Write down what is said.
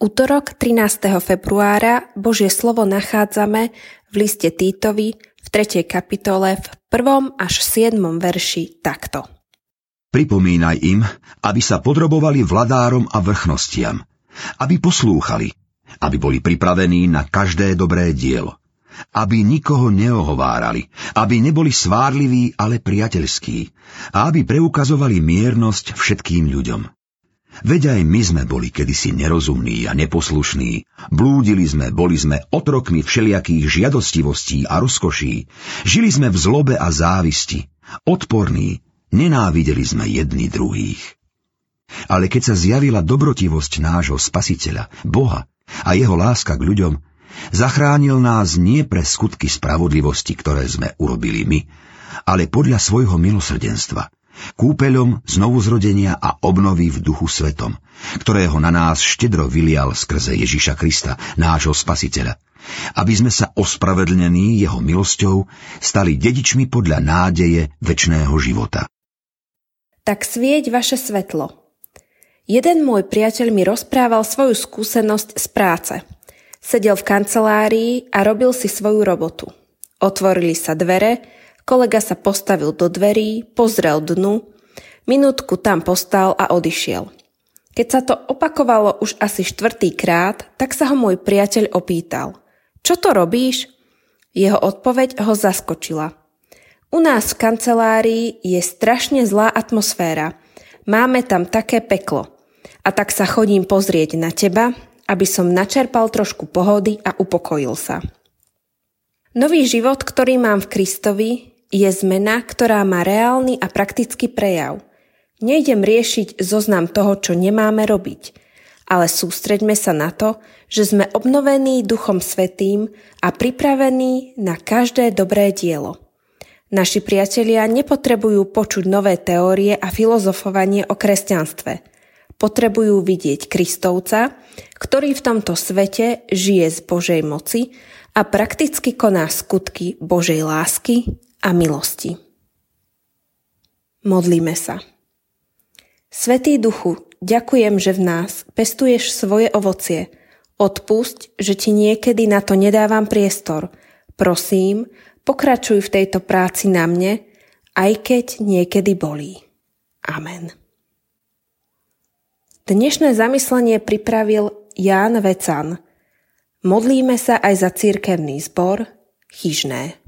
útorok 13. februára Božie slovo nachádzame v liste Týtovi v 3. kapitole v 1. až 7. verši takto. Pripomínaj im, aby sa podrobovali vladárom a vrchnostiam, aby poslúchali, aby boli pripravení na každé dobré dielo, aby nikoho neohovárali, aby neboli svárliví, ale priateľskí a aby preukazovali miernosť všetkým ľuďom. Veď aj my sme boli kedysi nerozumní a neposlušní. Blúdili sme, boli sme otrokmi všelijakých žiadostivostí a rozkoší. Žili sme v zlobe a závisti. Odporní, nenávideli sme jedni druhých. Ale keď sa zjavila dobrotivosť nášho spasiteľa, Boha a jeho láska k ľuďom, zachránil nás nie pre skutky spravodlivosti, ktoré sme urobili my, ale podľa svojho milosrdenstva – kúpeľom znovuzrodenia a obnovy v duchu svetom, ktorého na nás štedro vylial skrze Ježiša Krista, nášho spasiteľa, aby sme sa ospravedlnení jeho milosťou stali dedičmi podľa nádeje väčšného života. Tak svieť vaše svetlo. Jeden môj priateľ mi rozprával svoju skúsenosť z práce. Sedel v kancelárii a robil si svoju robotu. Otvorili sa dvere, Kolega sa postavil do dverí, pozrel dnu, minútku tam postal a odišiel. Keď sa to opakovalo už asi štvrtý krát, tak sa ho môj priateľ opýtal. Čo to robíš? Jeho odpoveď ho zaskočila. U nás v kancelárii je strašne zlá atmosféra. Máme tam také peklo. A tak sa chodím pozrieť na teba, aby som načerpal trošku pohody a upokojil sa. Nový život, ktorý mám v Kristovi, je zmena, ktorá má reálny a praktický prejav. Nejdem riešiť zoznam toho, čo nemáme robiť, ale sústreďme sa na to, že sme obnovení Duchom Svetým a pripravení na každé dobré dielo. Naši priatelia nepotrebujú počuť nové teórie a filozofovanie o kresťanstve. Potrebujú vidieť Kristovca, ktorý v tomto svete žije z Božej moci a prakticky koná skutky Božej lásky a milosti. Modlíme sa. Svetý duchu, ďakujem, že v nás pestuješ svoje ovocie. Odpusť, že ti niekedy na to nedávam priestor. Prosím, pokračuj v tejto práci na mne, aj keď niekedy bolí. Amen. Dnešné zamyslenie pripravil Ján Vecan. Modlíme sa aj za církevný zbor Chyžné.